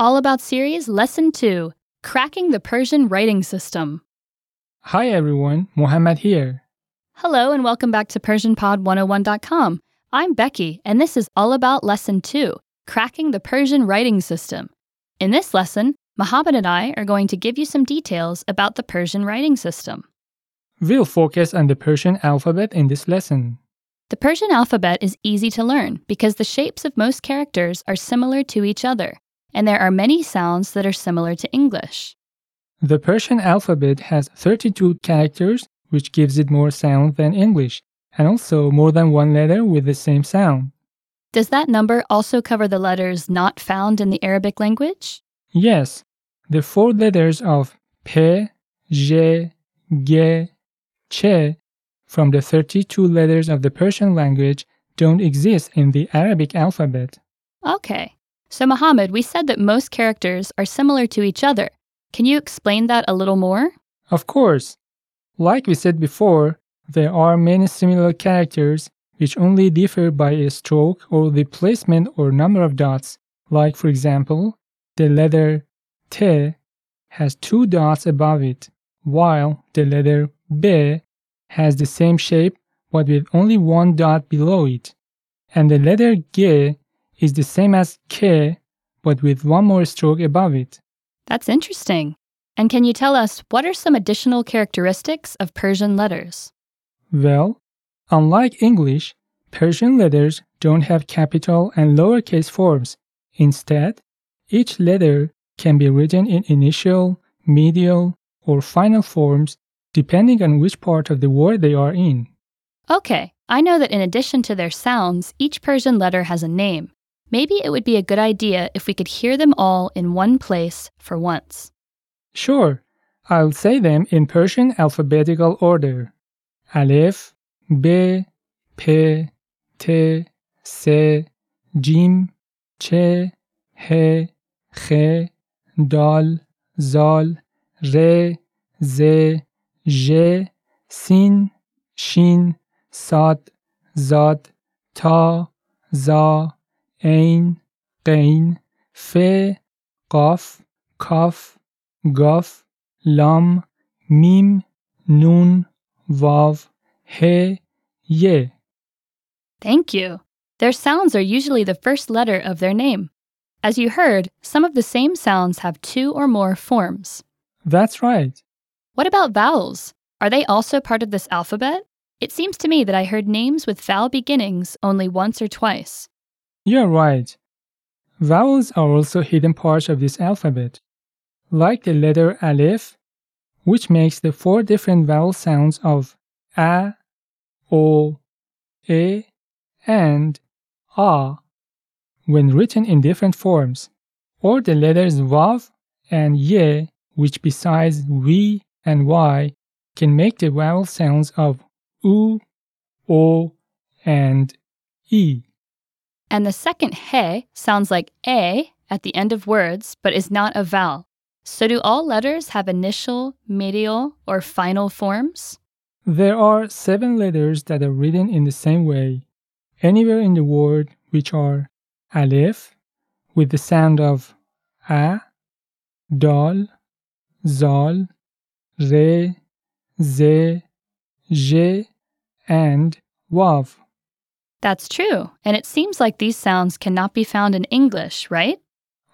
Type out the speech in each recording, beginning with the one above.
All About Series Lesson 2 Cracking the Persian Writing System. Hi everyone, Mohammed here. Hello, and welcome back to PersianPod101.com. I'm Becky, and this is all about Lesson 2 Cracking the Persian Writing System. In this lesson, Mohammed and I are going to give you some details about the Persian writing system. We'll focus on the Persian alphabet in this lesson. The Persian alphabet is easy to learn because the shapes of most characters are similar to each other, and there are many sounds that are similar to English. The Persian alphabet has 32 characters, which gives it more sound than English, and also more than one letter with the same sound. Does that number also cover the letters not found in the Arabic language? Yes, the four letters of P, J, G, Ch from the 32 letters of the Persian language don't exist in the Arabic alphabet. Okay. So, Mohammed, we said that most characters are similar to each other. Can you explain that a little more? Of course. Like we said before, there are many similar characters which only differ by a stroke or the placement or number of dots. Like, for example, the letter T has two dots above it, while the letter B has the same shape but with only one dot below it. And the letter G is the same as K but with one more stroke above it. That's interesting. And can you tell us what are some additional characteristics of Persian letters? Well, unlike English, Persian letters don't have capital and lowercase forms. Instead, each letter can be written in initial, medial, or final forms depending on which part of the word they are in. Okay, I know that in addition to their sounds, each Persian letter has a name maybe it would be a good idea if we could hear them all in one place for once. Sure. I'll say them in Persian alphabetical order. Aleph, B, P, T, S, Jim, Ch, H, Kh, Dal, Zal, Re, Z, J, Sin, Shin, Sad, Zad, Ta, Za, عین قین ف قاف کاف گاف لام میم نون واو ه ی Thank you. Their sounds are usually the first letter of their name. As you heard, some of the same sounds have two or more forms. That's right. What about vowels? Are they also part of this alphabet? It seems to me that I heard names with vowel beginnings only once or twice. You're right. Vowels are also hidden parts of this alphabet, like the letter Aleph, which makes the four different vowel sounds of A, O, E, and A when written in different forms, or the letters Vav and Ye, which besides V and Y can make the vowel sounds of U, O, and E. And the second he sounds like a at the end of words, but is not a vowel. So do all letters have initial, medial, or final forms? There are seven letters that are written in the same way, anywhere in the word, which are Aleph, with the sound of A, Dal, Zal, Re, Z, J, and Vav. That's true, and it seems like these sounds cannot be found in English, right?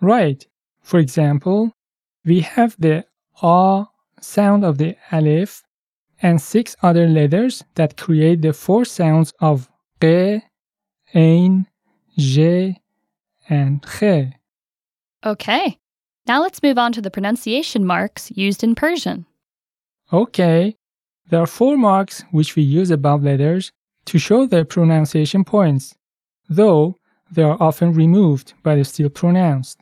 Right. For example, we have the A sound of the Aleph and six other letters that create the four sounds of Q, Ain, J, and Kh. Okay, now let's move on to the pronunciation marks used in Persian. Okay, there are four marks which we use above letters to show their pronunciation points, though they are often removed but are still pronounced.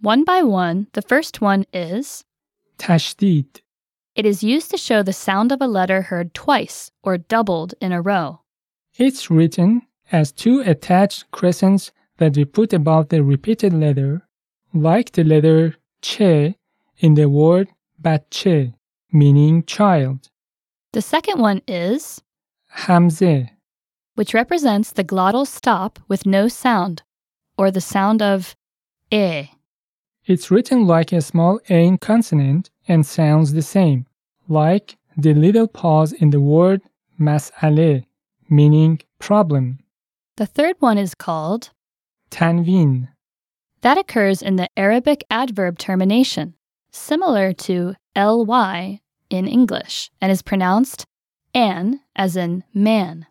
One by one, the first one is Tashdid. it is used to show the sound of a letter heard twice or doubled in a row. It's written as two attached crescents that we put above the repeated letter, like the letter che in the word bache, meaning child. The second one is Hamze. which represents the glottal stop with no sound, or the sound of e. It's written like a small ain consonant and sounds the same, like the little pause in the word mas'ale, meaning problem. The third one is called Tanveen. that occurs in the Arabic adverb termination, similar to ly in English, and is pronounced an as in man.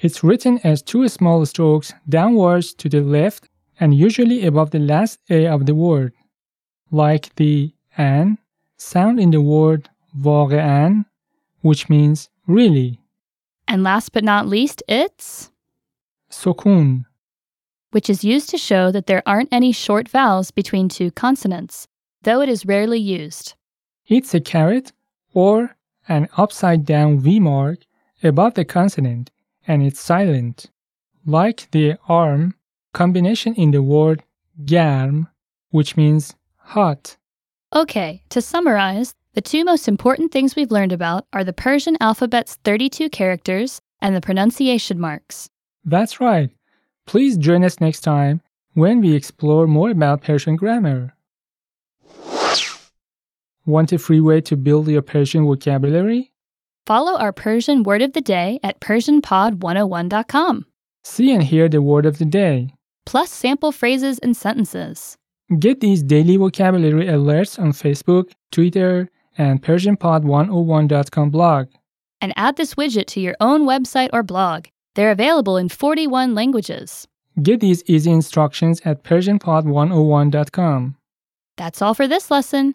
It's written as two small strokes downwards to the left and usually above the last A of the word, like the an sound in the word an, which means really. And last but not least, it's sokun, which is used to show that there aren't any short vowels between two consonants, though it is rarely used. It's a caret or an upside down V mark above the consonant and it's silent, like the arm combination in the word garm, which means hot. Okay, to summarize, the two most important things we've learned about are the Persian alphabet's 32 characters and the pronunciation marks. That's right. Please join us next time when we explore more about Persian grammar. Want a free way to build your Persian vocabulary? Follow our Persian word of the day at PersianPod101.com, See and hear the word of the day. plus sample phrases and sentences. Get these daily vocabulary alerts on Facebook, Twitter, and PersianPod101.com blog. And add this widget to your own website or blog. They're available in 41 languages. Get these easy instructions at PersianPod101.com. That's all for this lesson.